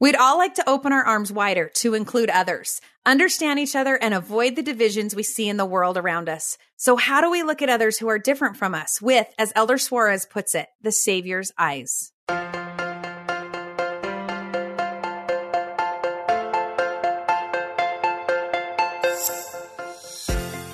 We'd all like to open our arms wider to include others, understand each other, and avoid the divisions we see in the world around us. So, how do we look at others who are different from us with, as Elder Soares puts it, the Savior's eyes?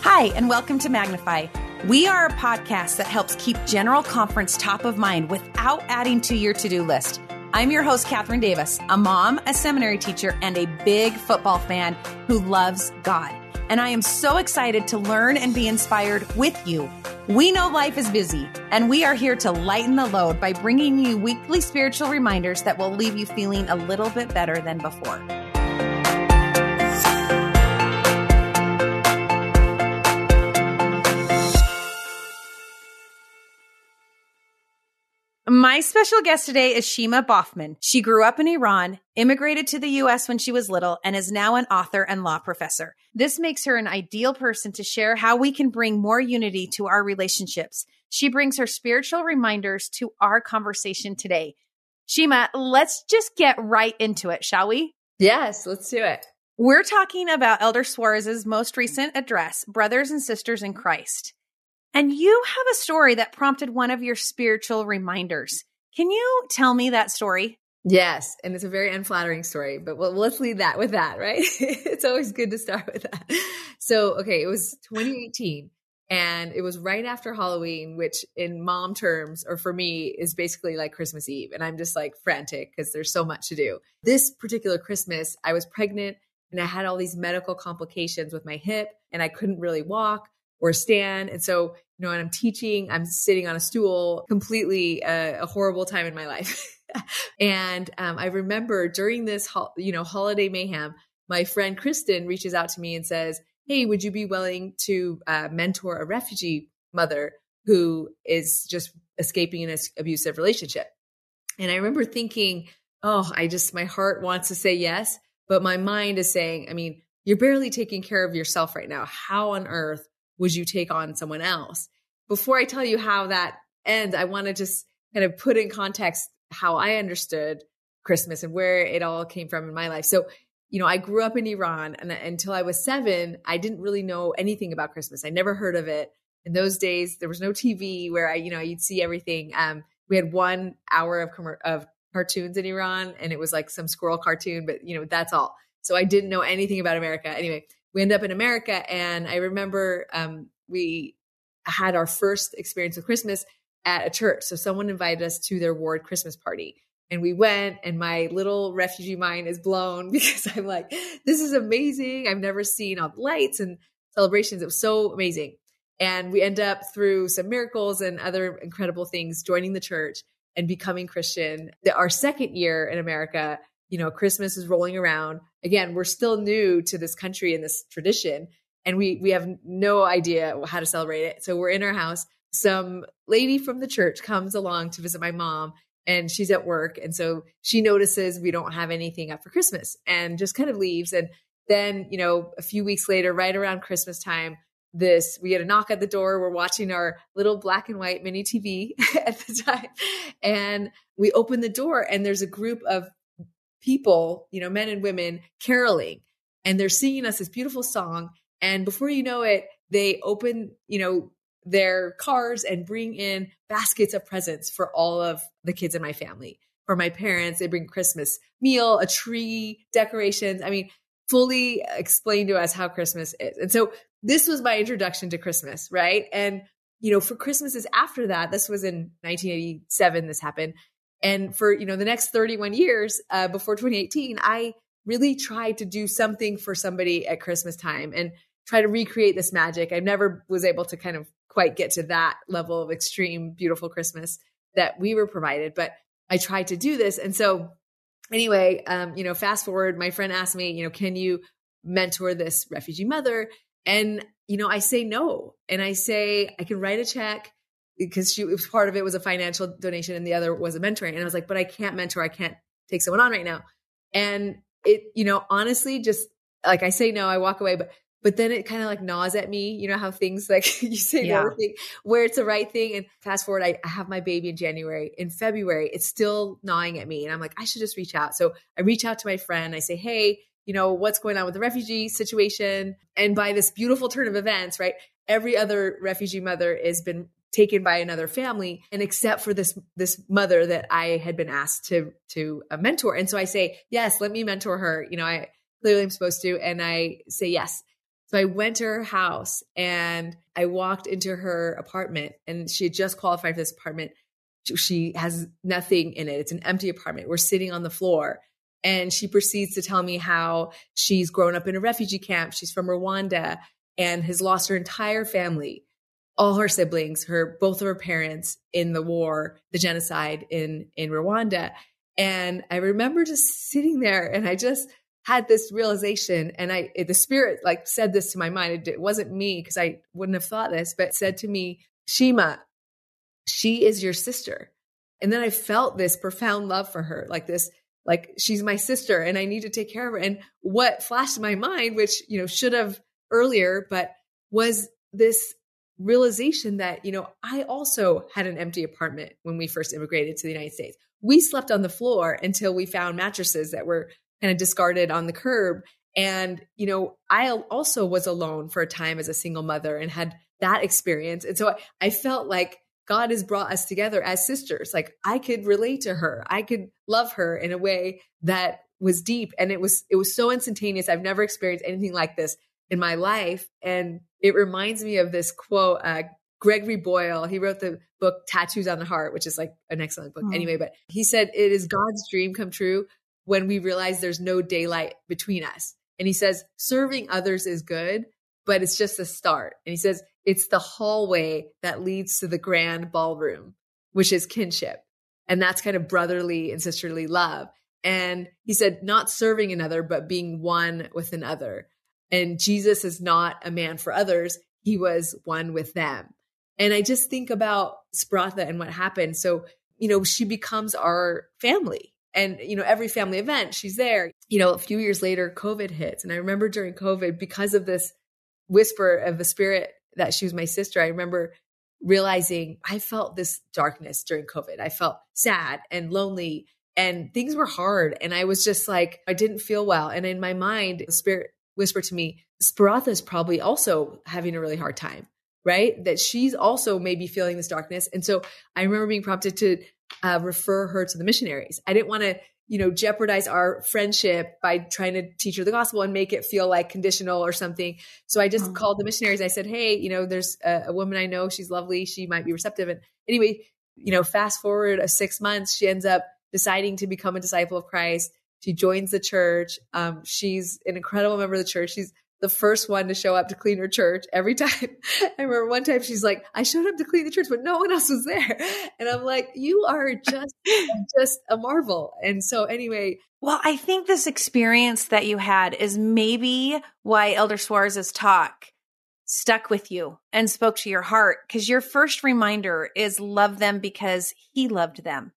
Hi, and welcome to Magnify. We are a podcast that helps keep General Conference top of mind without adding to your to do list. I'm your host, Kathryn Davis, a mom, a seminary teacher, and a big football fan who loves God. And I am so excited to learn and be inspired with you. We know life is busy, and we are here to lighten the load by bringing you weekly spiritual reminders that will leave you feeling a little bit better than before. My special guest today is Shima Baughman. She grew up in Iran, immigrated to the US when she was little, and is now an author and law professor. This makes her an ideal person to share how we can bring more unity to our relationships. She brings her spiritual reminders to our conversation today. Shima, let's just get right into it, shall we? Yes, let's do it. We're talking about Elder Soares's most recent address, Brothers and Sisters in Christ. And you have a story that prompted one of your spiritual reminders. Can you tell me that story? Yes, and it's a very unflattering story, but we'll, let's leave that with that, right? it's always good to start with that. So, okay, it was 2018 and it was right after Halloween, which in mom terms, or for me, is basically like Christmas Eve. And I'm just like frantic because there's so much to do. This particular Christmas, I was pregnant and I had all these medical complications with my hip and I couldn't really walk or stand. And so, you know, when I'm teaching, I'm sitting on a stool, completely a, a horrible time in my life. and um, I remember during this, ho- you know, holiday mayhem, my friend Kristen reaches out to me and says, Hey, would you be willing to uh, mentor a refugee mother who is just escaping an abusive relationship? And I remember thinking, Oh, I just, my heart wants to say yes, but my mind is saying, I mean, you're barely taking care of yourself right now. How on earth would you take on someone else? Before I tell you how that ends, I want to just kind of put in context how I understood Christmas and where it all came from in my life. So, you know, I grew up in Iran and until I was seven, I didn't really know anything about Christmas. I never heard of it. In those days, there was no TV where I, you know, you'd see everything. Um, we had one hour of, com- of cartoons in Iran and it was like some squirrel cartoon, but you know, that's all. So I didn't know anything about America. Anyway, we end up in America. And I remember um, we had our first experience with Christmas at a church. So someone invited us to their ward Christmas party. And we went, and my little refugee mind is blown because I'm like, this is amazing. I've never seen all the lights and celebrations. It was so amazing. And we end up through some miracles and other incredible things joining the church and becoming Christian. Our second year in America, you know, Christmas is rolling around. Again, we're still new to this country and this tradition, and we we have no idea how to celebrate it. So we're in our house. Some lady from the church comes along to visit my mom, and she's at work, and so she notices we don't have anything up for Christmas, and just kind of leaves. And then, you know, a few weeks later, right around Christmas time, this we get a knock at the door we're watching our little black and white mini tv at the time and we open the door and there's a group of people, you know, men and women caroling and they're singing us this beautiful song. And before you know it, they open, you know, their cars and bring in baskets of presents for all of the kids in my family. For my parents, they bring Christmas meal, a tree, decorations. I mean, fully explain to us how Christmas is. And so this was my introduction to Christmas, right? And you know, for Christmases after that, this was in 1987, this happened. And for, you know, the next 31 years uh, before 2018, I really tried to do something for somebody at Christmas time and try to recreate this magic. I never was able to kind of quite get to that level of extreme, beautiful Christmas that we were provided, but I tried to do this. And so, anyway, um, you know, fast forward, my friend asked me, you know, can you mentor this refugee mother? And, you know, I say no. And I say, I can write a check because she was part of it was a financial donation and the other was a mentoring. And I was like, but I can't mentor. I can't take someone on right now. And it, you know, honestly, just like I say no, I walk away. But but then it kind of like gnaws at me. You know how things like you say Yeah. thing where it's the right thing. And fast forward, I, I have my baby in January. In February, it's still gnawing at me. And I'm like, I should just reach out. So I reach out to my friend. I say, Hey, you know, what's going on with the refugee situation? And by this beautiful turn of events, right? Every other refugee mother has been taken by another family and except for this this mother that I had been asked to to uh, mentor. And so I say yes let me mentor her. You know I clearly I'm supposed to. And I say yes. So I went to her house and I walked into her apartment and she had just qualified for this apartment. She has nothing in it. It's an empty apartment. We're sitting on the floor. And she proceeds to tell me how she's grown up in a refugee camp. She's from Rwanda and has lost her entire family all her siblings, her both of her parents in the war, the genocide in in Rwanda. And I remember just sitting there and I just had this realization and I it- the spirit like said this to my mind. It, it wasn't me because I wouldn't have thought this, but said to me, Shima, she is your sister. And then I felt this profound love for her, like this like she's my sister and I need to take care of her. And what flashed in my mind, which, you know, should have earlier, but was this realization that, you know, I also had an empty apartment when we first immigrated to the United States. We slept on the floor until we found mattresses that were kind of discarded on the curb. And, you know, I also was alone for a time as a single mother and had that experience. And so I, I felt like God has brought us together as sisters. Like I could relate to her. I could love her in a way that was deep and it was it was so instantaneous. I've never experienced anything like this in my life and it reminds me of this quote uh Gregory Boyle, he wrote the book Tattoos on the Heart, which is like an excellent book Mm. anyway, but he said it is God's dream come true when we realize there's no daylight between us. And he says serving others is good, but it's just the start. And he says it's the hallway that leads to the grand ballroom, which is kinship. And that's kind of brotherly and sisterly love. And he said, not serving another, but being one with another. And Jesus is not a man for others. He was one with them. And I just think about Spratha and what happened. So, you know, she becomes our family. And, you know, every family event, she's there. You know, a few years later, COVID hits. And I remember during COVID, because of this whisper of the spirit that she was my sister, I remember realizing I felt this darkness during COVID. I felt sad and lonely and things were hard. And I was just like, I didn't feel well. And in my mind, the spirit whispered to me, Sparatha is probably also having a really hard time, right? That she's also maybe feeling this darkness. And so I remember being prompted to uh, refer her to the missionaries. I didn't want to, you know, jeopardize our friendship by trying to teach her the gospel and make it feel like conditional or something. So I just Oh. called the missionaries. I said, Hey, you know, there's a, a woman I know. She's lovely. She might be receptive. And anyway, you know, fast forward a six months, she ends up deciding to become a disciple of Christ. She joins the church. Um, she's an incredible member of the church. She's the first one to show up to clean her church every time. I remember one time she's like, I showed up to clean the church, but no one else was there. And I'm like, you are just, just a marvel. And so anyway, Well, I think this experience that you had is maybe why Elder Soares's talk stuck with you and spoke to your heart because your first reminder is love them because he loved them.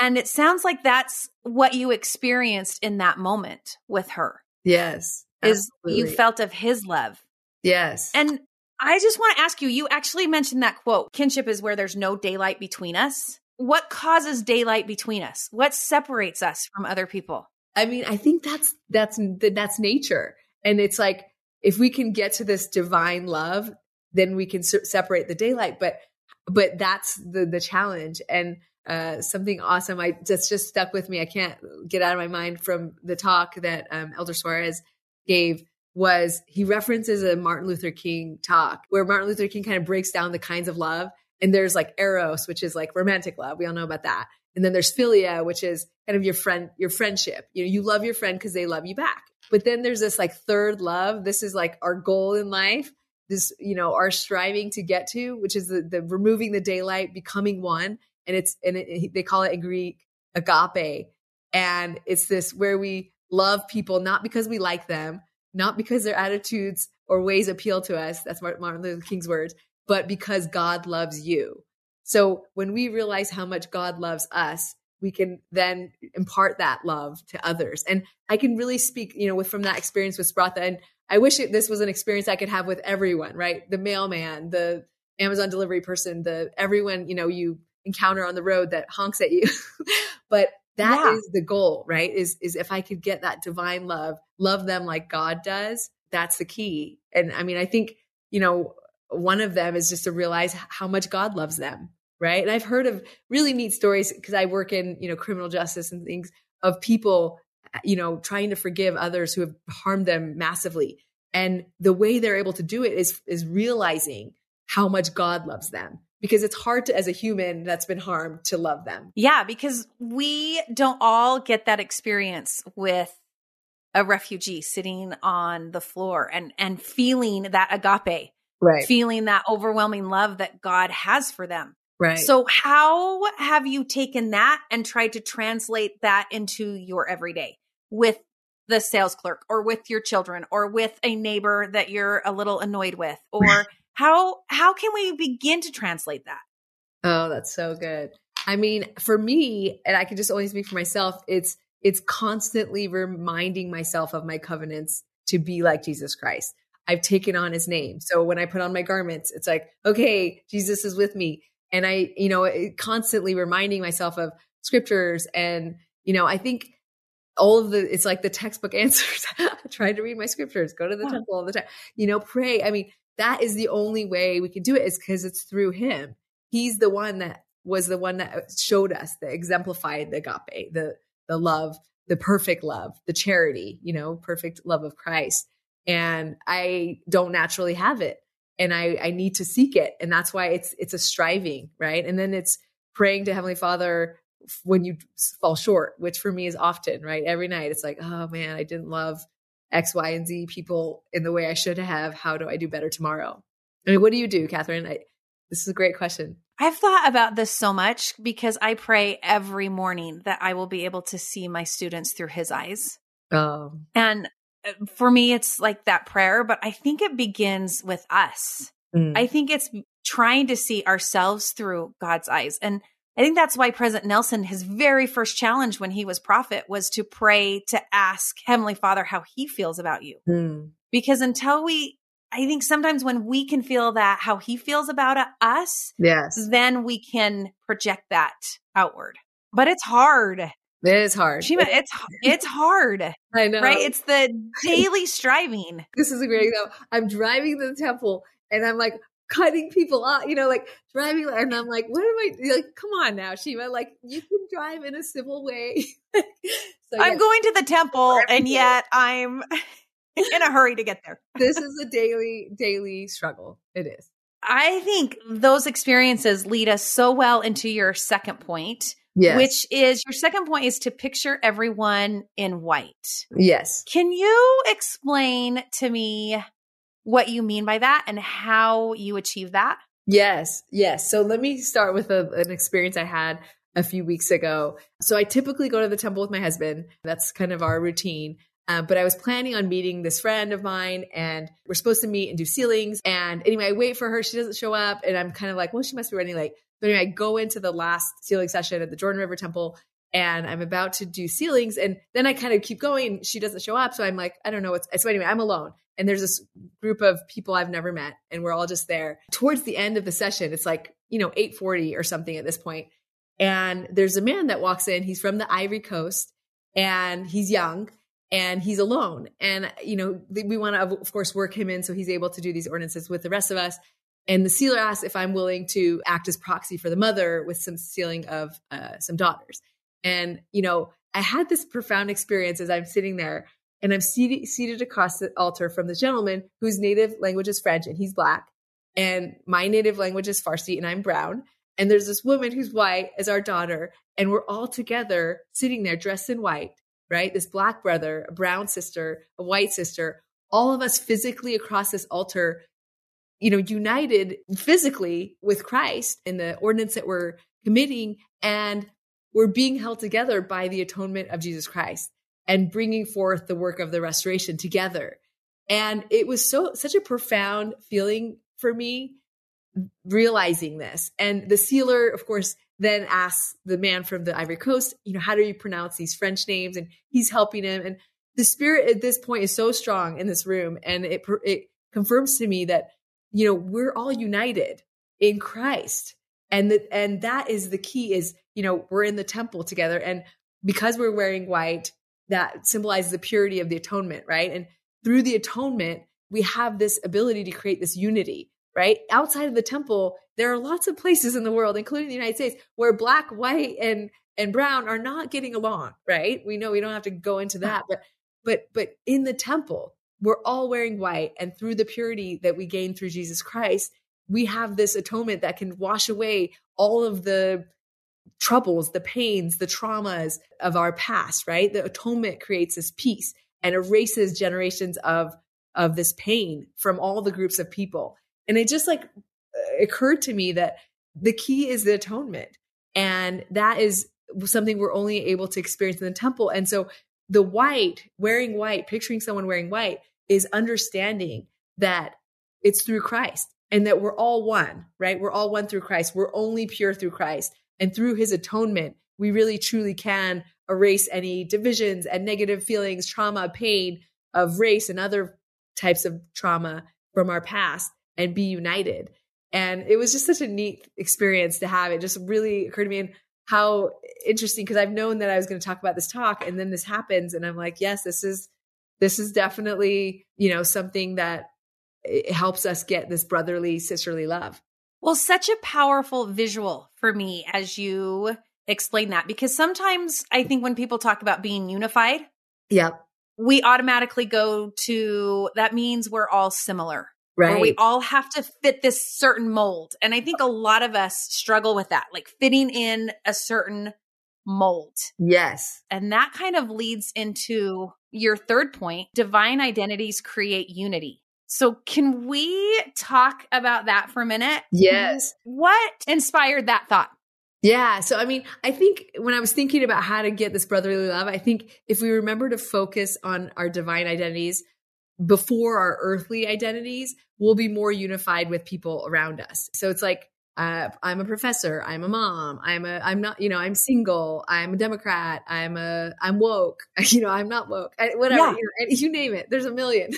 And it sounds like that's what you experienced in that moment with her yes, is you felt of his love. yes. And I just want to ask you, you actually mentioned that quote, kinship is where there's no daylight between us. What causes daylight between us? What separates us from other people? I mean, I think that's that's that's nature, and it's like if we can get to this divine love, then we can se- separate the daylight. But but that's the the challenge, and uh, something awesome. I just just stuck with me. I can't get out of my mind from the talk that um, Elder Soares gave was he references a Martin Luther King talk where Martin Luther King kind of breaks down the kinds of love. And there's like eros, which is like romantic love. We all know about that. And then there's philia, which is kind of your friend, your friendship. You know, you love your friend because they love you back. But then there's this like third love. This is like our goal in life. This, you know, our striving to get to, which is the, the removing the daylight, becoming one. And it's, and it, they call it in Greek agape. And it's this where we love people, not because we like them, not because their attitudes or ways appeal to us. That's Martin Luther King's words, but because God loves you. So when we realize how much God loves us, we can then impart that love to others. And I can really speak, you know, with from that experience with Spratha. And I wish it, this was an experience I could have with everyone, right? The mailman, the Amazon delivery person, the everyone, you know, you encounter on the road that honks at you. but that yeah. is the goal, right? Is is if I could get that divine love, love them like God does, that's the key. And I mean, I think, you know, one of them is just to realize how much God loves them, right? And I've heard of really neat stories because I work in, you know, criminal justice and things of people, uh, you know, trying to forgive others who have harmed them massively. And the way they're able to do it is is realizing how much God loves them because it's hard to as a human that's been harmed to love them. Yeah, because we don't all get that experience with a refugee sitting on the floor and and feeling that agape right. feeling that overwhelming love that god has for them. Right. So how have you taken that and tried to translate that into your everyday with the sales clerk or with your children or with a neighbor that you're a little annoyed with or how how can we begin to translate that oh that's so good i mean for me and i can just only speak for myself it's it's constantly reminding myself of my covenants to be like Jesus Christ. I've taken on his name. So when I put on my garments, it's like, okay, Jesus is with me. And I, you know, constantly reminding myself of scriptures. And, you know, I think all of the, it's like the textbook answers. Try to read my scriptures, go to the temple all the time, you know, pray. I mean, that is the only way we can do it is because it's through him. He's the one that was the one that uh, showed us, that exemplified the agape, the, the love, the perfect love, the charity, you know, perfect love of Christ. And I don't naturally have it. And I, I need to seek it. And that's why it's it's a striving, right? And then it's praying to Heavenly Father when you fall short, which for me is often, right? Every night it's like, oh man, I didn't love X, Y, and Z people in the way I should have. How do I do better tomorrow? I mean, what do you do, Kathryn? I, this is a great question. I've thought about this so much because I pray every morning that I will be able to see my students through his eyes. Oh. And uh, for me, it's like that prayer, but I think it begins with us. Mm. I think it's trying to see ourselves through God's eyes. And I think that's why President Nelson, his very first challenge when he was prophet was to pray to ask Heavenly Father how he feels about you. Mm. Because until we I think sometimes when we can feel that how he feels about us, yes, then we can project that outward. But it's hard. It is hard. Shima, it's it's hard. I know, right? It's the daily striving. This is a great example. I'm driving to the temple, and I'm like cutting people off. You know, like driving, and I'm like, what am I like? Come on now, Shima. Like you can drive in a civil way. so, I'm going to the temple, and yet I'm in a hurry to get there. this is a daily, daily struggle. It is. I think those experiences lead us so well into your second point, yes. which is your second point is to picture everyone in white. Yes. Can you explain to me what you mean by that and how you achieve that? Yes, yes. So let me start with a, an experience I had a few weeks ago. So I typically go to the temple with my husband. That's kind of our routine. Uh, but I was planning on meeting this friend of mine and we're supposed to meet and do sealings. And anyway, I wait for her. She doesn't show up. And I'm kind of like, well, she must be running late. But anyway, I go into the last sealing session at the Jordan River Temple and I'm about to do sealings. And then I kind of keep going. She doesn't show up. So I'm like, I don't know what's, so anyway, I'm alone. And there's this group of people I've never met and we're all just there. Towards the end of the session, it's like, you know, 840 or something at this point. And there's a man that walks in. He's from the Ivory Coast and he's young and he's alone. And, you know, we want to, of course, work him in so he's able to do these ordinances with the rest of us. And the sealer asks if I'm willing to act as proxy for the mother with some sealing of uh, some daughters. And, you know, I had this profound experience as I'm sitting there and I'm seated, seated across the altar from the gentleman whose native language is French and he's black. And my native language is Farsi and I'm brown. And there's this woman who's white as our daughter. And we're all together sitting there dressed in white right? This black brother, a brown sister, a white sister, all of us physically across this altar, you know, united physically with Christ in the ordinance that we're committing and we're being held together by the atonement of Jesus Christ and bringing forth the work of the restoration together. And it was so such a profound feeling for me realizing this. And the sealer, of course, then asks the man from the Ivory Coast, you know, how do you pronounce these French names? And he's helping him. And the spirit at this point is so strong in this room and it it confirms to me that you know we're all united in Christ and that and that is the key is you know we're in the temple together. And because we're wearing white that symbolizes the purity of the atonement right? And through the atonement we have this ability to create this unity right? Outside of the temple there are lots of places in the world including the United States where black white and and brown are not getting along right? We know we don't have to go into that but but but in the temple we're all wearing white. And through the purity that we gain through Jesus Christ we have this atonement that can wash away all of the troubles, the pains, the traumas of our past, right? The atonement creates this peace and erases generations of of this pain from all the groups of people. And it just like uh, occurred to me that the key is the atonement. And that is something we're only able to experience in the temple. And so the white, wearing white, picturing someone wearing white is understanding that it's through Christ and that we're all one, right? We're all one through Christ. We're only pure through Christ. And through his atonement, we really truly can erase any divisions and negative feelings, trauma, pain of race and other types of trauma from our past and be united. And it was just such a neat experience to have. It just really occurred to me and how interesting because I've known that I was going to talk about this talk and then this happens and I'm like, yes, this is this is definitely, you know, something that it helps us get this brotherly, sisterly love. Well, such a powerful visual for me as you explain that because sometimes I think when people talk about being unified, yep. we automatically go to that means we're all similar. Right. we all have to fit this certain mold. And I think a lot of us struggle with that, like fitting in a certain mold. Yes. And that kind of leads into your third point divine identities create unity. So, can we talk about that for a minute? Yes. What inspired that thought? Yeah. So, I mean, I think when I was thinking about how to get this brotherly love, I think if we remember to focus on our divine identities before our earthly identities, we'll be more unified with people around us. So, it's like uh, I'm a professor. I'm a mom. I'm a. I'm not. You know. I'm single. I'm a Democrat. I'm a. I'm woke. You know. I'm not woke. I, whatever. Yeah. You, know, you name it. There's a million.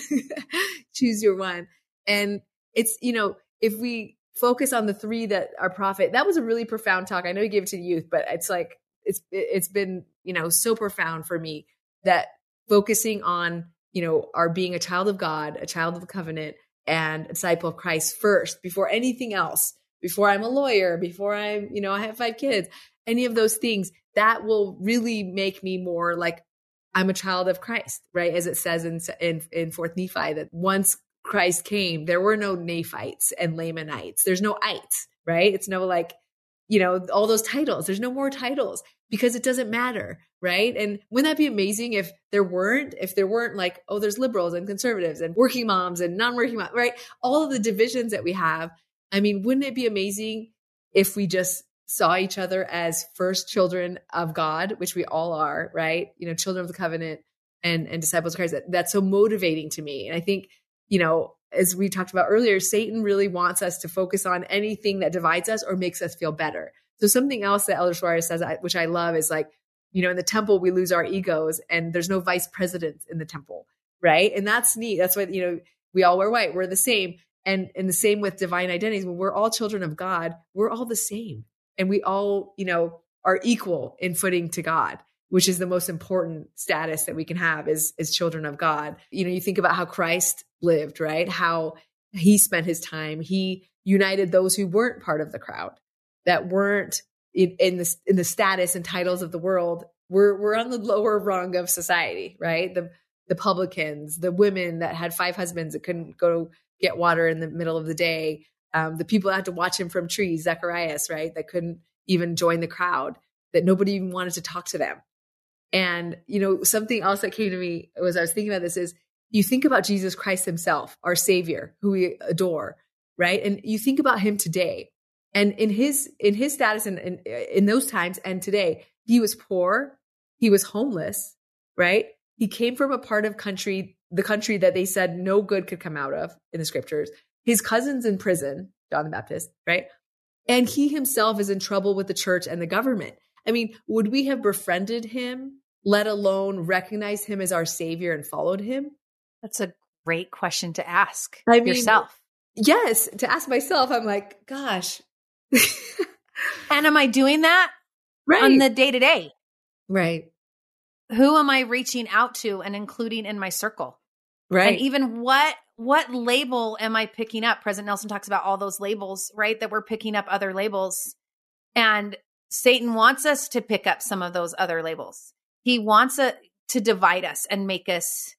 Choose your one. And it's you know if we focus on the three that are prophet. That was a really profound talk. I know you gave it to the youth, but it's like it's it's been you know so profound for me that focusing on you know our being a child of God, a child of the covenant, and a disciple of Christ first before anything else before I'm a lawyer, before I'm, you know, I have five kids, any of those things, that will really make me more like I'm a child of Christ, right? As it says in in, in Fourth Nephi that once Christ came, there were no Nephites and Lamanites. There's no ites, right? It's no like, you know, all those titles. There's no more titles because it doesn't matter, right? And wouldn't that be amazing if there weren't, if there weren't like, oh, there's liberals and conservatives and working moms and non-working moms, right? All of the divisions that we have I mean, wouldn't it be amazing if we just saw each other as first children of God, which we all are, right? You know, children of the covenant and and disciples of Christ. That, that's so motivating to me. And I think, you know, as we talked about earlier, Satan really wants us to focus on anything that divides us or makes us feel better. So something else that Elder Soares says, which I love, is like, you know, in the temple we lose our egos, and there's no vice presidents in the temple, right? And that's neat. That's why you know we all wear white. We're the same. And and the same with divine identities. When we're all children of God, we're all the same. And we all, you know, are equal in footing to God, which is the most important status that we can have as, as children of God. You know, you think about how Christ lived, right? How he spent his time. He united those who weren't part of the crowd, that weren't in, in the in the status and titles of the world. We're we're on the lower rung of society, right? The the publicans, the women that had five husbands that couldn't go get water in the middle of the day. Um, the people that had to watch him from trees, Zacharias, right? That couldn't even join the crowd, that nobody even wanted to talk to them. And, you know, something else that came to me was I was thinking about this is you think about Jesus Christ himself, our savior, who we adore, right? And you think about him today and in his, in his status in, in, in those times and today, he was poor. He was homeless, right? He came from a part of country the country that they said no good could come out of in the scriptures. His cousin's in prison, John the Baptist, right? And he himself is in trouble with the church and the government. I mean, would we have befriended him let alone recognize him as our savior and followed him? That's a great question to ask I mean, yourself. Yes, to ask myself, I'm like, gosh. and am I doing that right. on the day to day? Right. Who am I reaching out to and including in my circle? Right. And even what what label am I picking up? President Nelson talks about all those labels, right? That we're picking up other labels. And Satan wants us to pick up some of those other labels. He wants a, to divide us and make us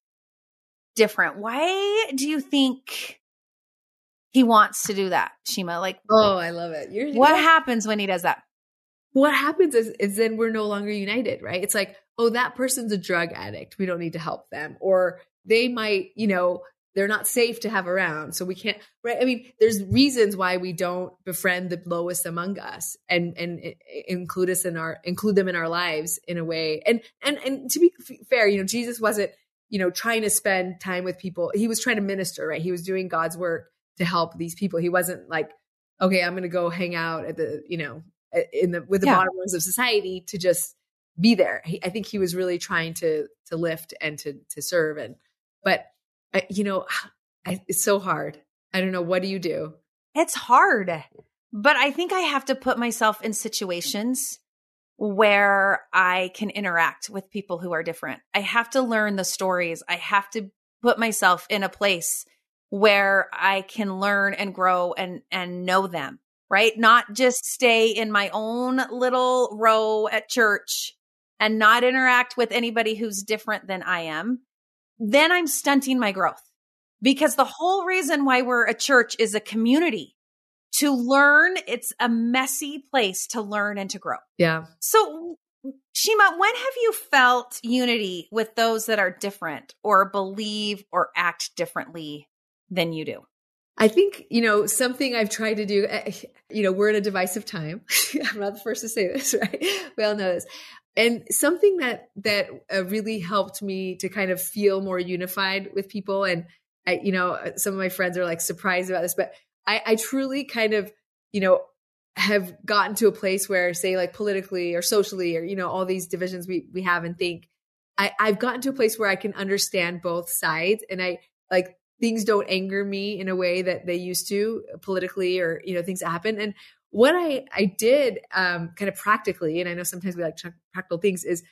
different. Why do you think he wants to do that, Shima? Like, oh, I love it. You're, what happens when he does that? What happens is, is then we're no longer united, right? It's like, oh, that person's a drug addict. We don't need to help them. Or they might, you know, they're not safe to have around. So we can't, right? I mean, there's reasons why we don't befriend the lowest among us and, and eh, eh, include us in our, include them in our lives in a way. And, and, and to be fair, you know, Jesus wasn't, you know, trying to spend time with people. He was trying to minister, right? He was doing God's work to help these people. He wasn't like, okay, I'm going to go hang out at the, you know, eh, in the, with the yeah. bottom rungs of society to just be there. He, I think he was really trying to, to lift and to, to serve. And, but, uh, you know, I, it's so hard. I don't know. What do you do? It's hard, but I think I have to put myself in situations where I can interact with people who are different. I have to learn the stories. I have to put myself in a place where I can learn and grow and and know them, right? Not just stay in my own little row at church and not interact with anybody who's different than I am. Then I'm stunting my growth. Because the whole reason why we're a church is a community to learn. It's a messy place to learn and to grow. Yeah. So, Shima, when have you felt unity with those that are different or believe or act differently than you do? I think, you know, something I've tried to do, eh, you know, we're in a divisive time. I'm not the first to say this, right? We all know this. And something that, that uh, really helped me to kind of feel more unified with people. And I, you know, some of my friends are like surprised about this, but I, I truly kind of, you know, have gotten to a place where say like politically or socially or, you know, all these divisions we, we have and think I, I've gotten to a place where I can understand both sides and I like things don't anger me in a way that they used to politically or, you know, things happen. And what I, I did um, kind of practically, and I know sometimes we like practical things is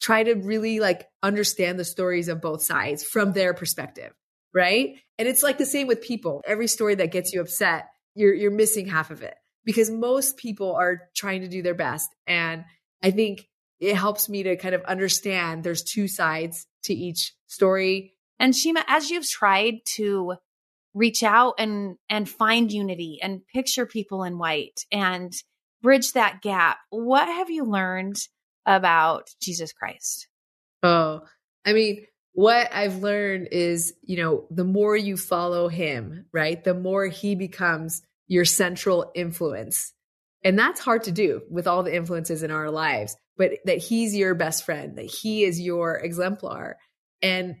try to really like understand the stories of both sides from their perspective right? And it's like the same with people. Every story that gets you upset, you're you're missing half of it because most people are trying to do their best and I think it helps me to kind of understand there's two sides to each story. And Shima, as you've tried to reach out and and find unity and picture people in white and bridge that gap, what have you learned about Jesus Christ? Oh, I mean, what I've learned is, you know, the more you follow him, right, the more he becomes your central influence. And that's hard to do with all the influences in our lives, but that he's your best friend, that he is your exemplar. And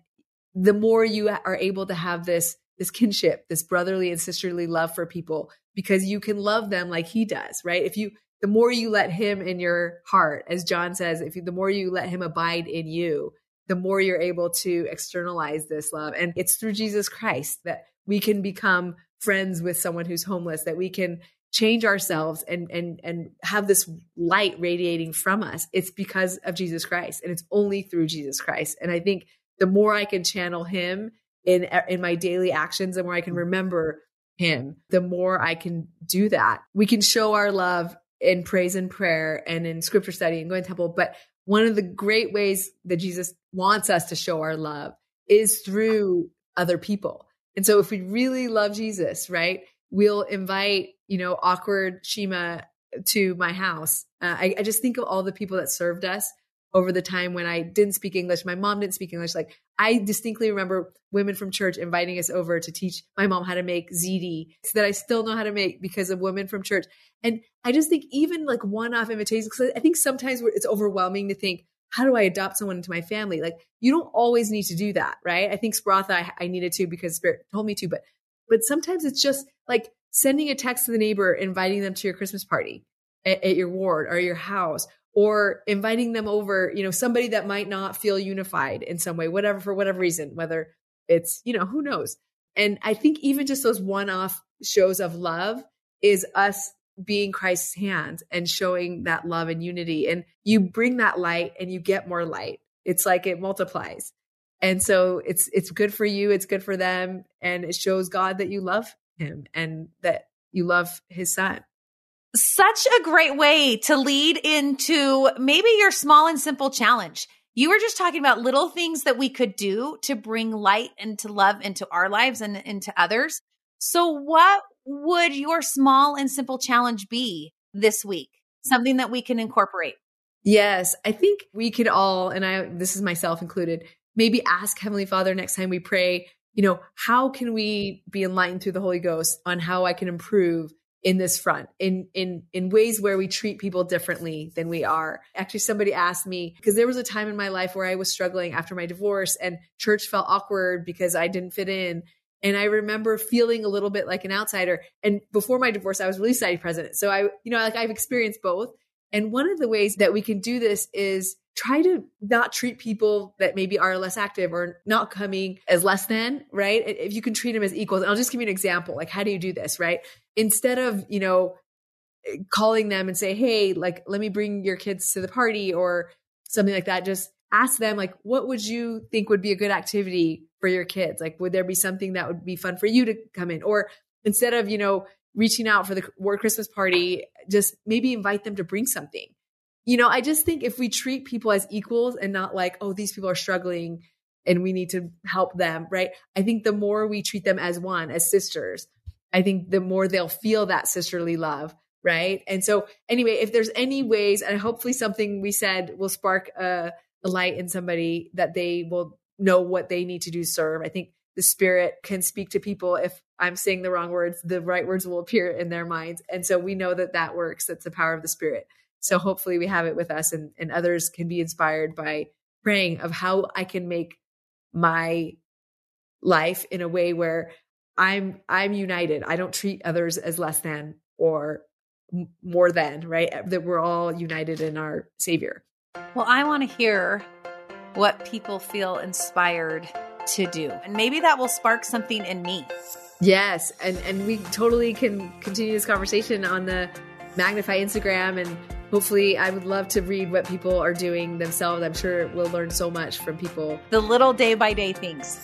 the more you are able to have this this kinship, this brotherly and sisterly love for people because you can love them like he does, right? If you the more you let him in your heart, as John says, if you, the more you let him abide in you, the more you're able to externalize this love. And it's through Jesus Christ that we can become friends with someone who's homeless, that we can change ourselves and and and have this light radiating from us. It's because of Jesus Christ and it's only through Jesus Christ. And I think the more I can channel him in in my daily actions, and where I can remember him, the more I can do that. We can show our love in praise and prayer and in scripture study and going to temple, but one of the great ways that Jesus wants us to show our love is through other people. And so if we really love Jesus, right, we'll invite, you know, awkward Shima to my house. Uh, I, I just think of all the people that served us over the time when I didn't speak English. My mom didn't speak English. Like I distinctly remember women from church inviting us over to teach my mom how to make ziti so that I still know how to make because of women from church. And I just think even like one-off invitations, because I think sometimes it's overwhelming to think, how do I adopt someone into my family? Like you don't always need to do that, right? I think Spratha, I, I needed to because Spirit told me to, but but sometimes it's just like sending a text to the neighbor, inviting them to your Christmas party at, at your ward or your house, or inviting them over, you know, somebody that might not feel unified in some way, whatever, for whatever reason, whether it's, you know, who knows. And I think even just those one off shows of love is us being Christ's hands and showing that love and unity. And you bring that light and you get more light. It's like it multiplies. And so it's it's good for you, it's good for them, and it shows God that you love him and that you love his son such a great way to lead into maybe your small and simple challenge. You were just talking about little things that we could do to bring light and to love into our lives and into others. So, what would your small and simple challenge be this week? Something that we can incorporate. Yes, I think we could all, and I, this is myself included, maybe ask Heavenly Father next time we pray, you know, how can we be enlightened through the Holy Ghost on how I can improve in this front in in in ways where we treat people differently than we are. Actually somebody asked me because there was a time in my life where i was struggling after my divorce and church felt awkward because i didn't fit in. And i remember feeling a little bit like an outsider. And before my divorce i was Relief Society president. So i you know like i've experienced both and one of the ways that we can do this is try to not treat people that maybe are less active or not coming as less than, right? If you can treat them as equals, and I'll just give you an example. Like, how do you do this, right? Instead of, you know, calling them and say, hey, like, let me bring your kids to the party or something like that, just ask them, like, what would you think would be a good activity for your kids? Like, would there be something that would be fun for you to come in? Or instead of, you know, reaching out for the ward Christmas party, just maybe invite them to bring something you know, I just think if we treat people as equals and not like, oh, these people are struggling and we need to help them, right? I think the more we treat them as one, as sisters, I think the more they'll feel that sisterly love, right? And so, anyway, if there's any ways, and hopefully something we said will spark a, a light in somebody that they will know what they need to do serve. I think the spirit can speak to people if i'm saying the wrong words the right words will appear in their minds and so we know that that works that's the power of the spirit so hopefully we have it with us and, and others can be inspired by praying of how I can make my life in a way where I'm I'm united. I don't treat others as less than or more than, right? That we're all united in our savior. Well, I want to hear what people feel inspired to do. And maybe that will spark something in me. Yes, and and we totally can continue this conversation on the Magnify Instagram and hopefully I would love to read what people are doing themselves. I'm sure we'll learn so much from people. The little day by day things.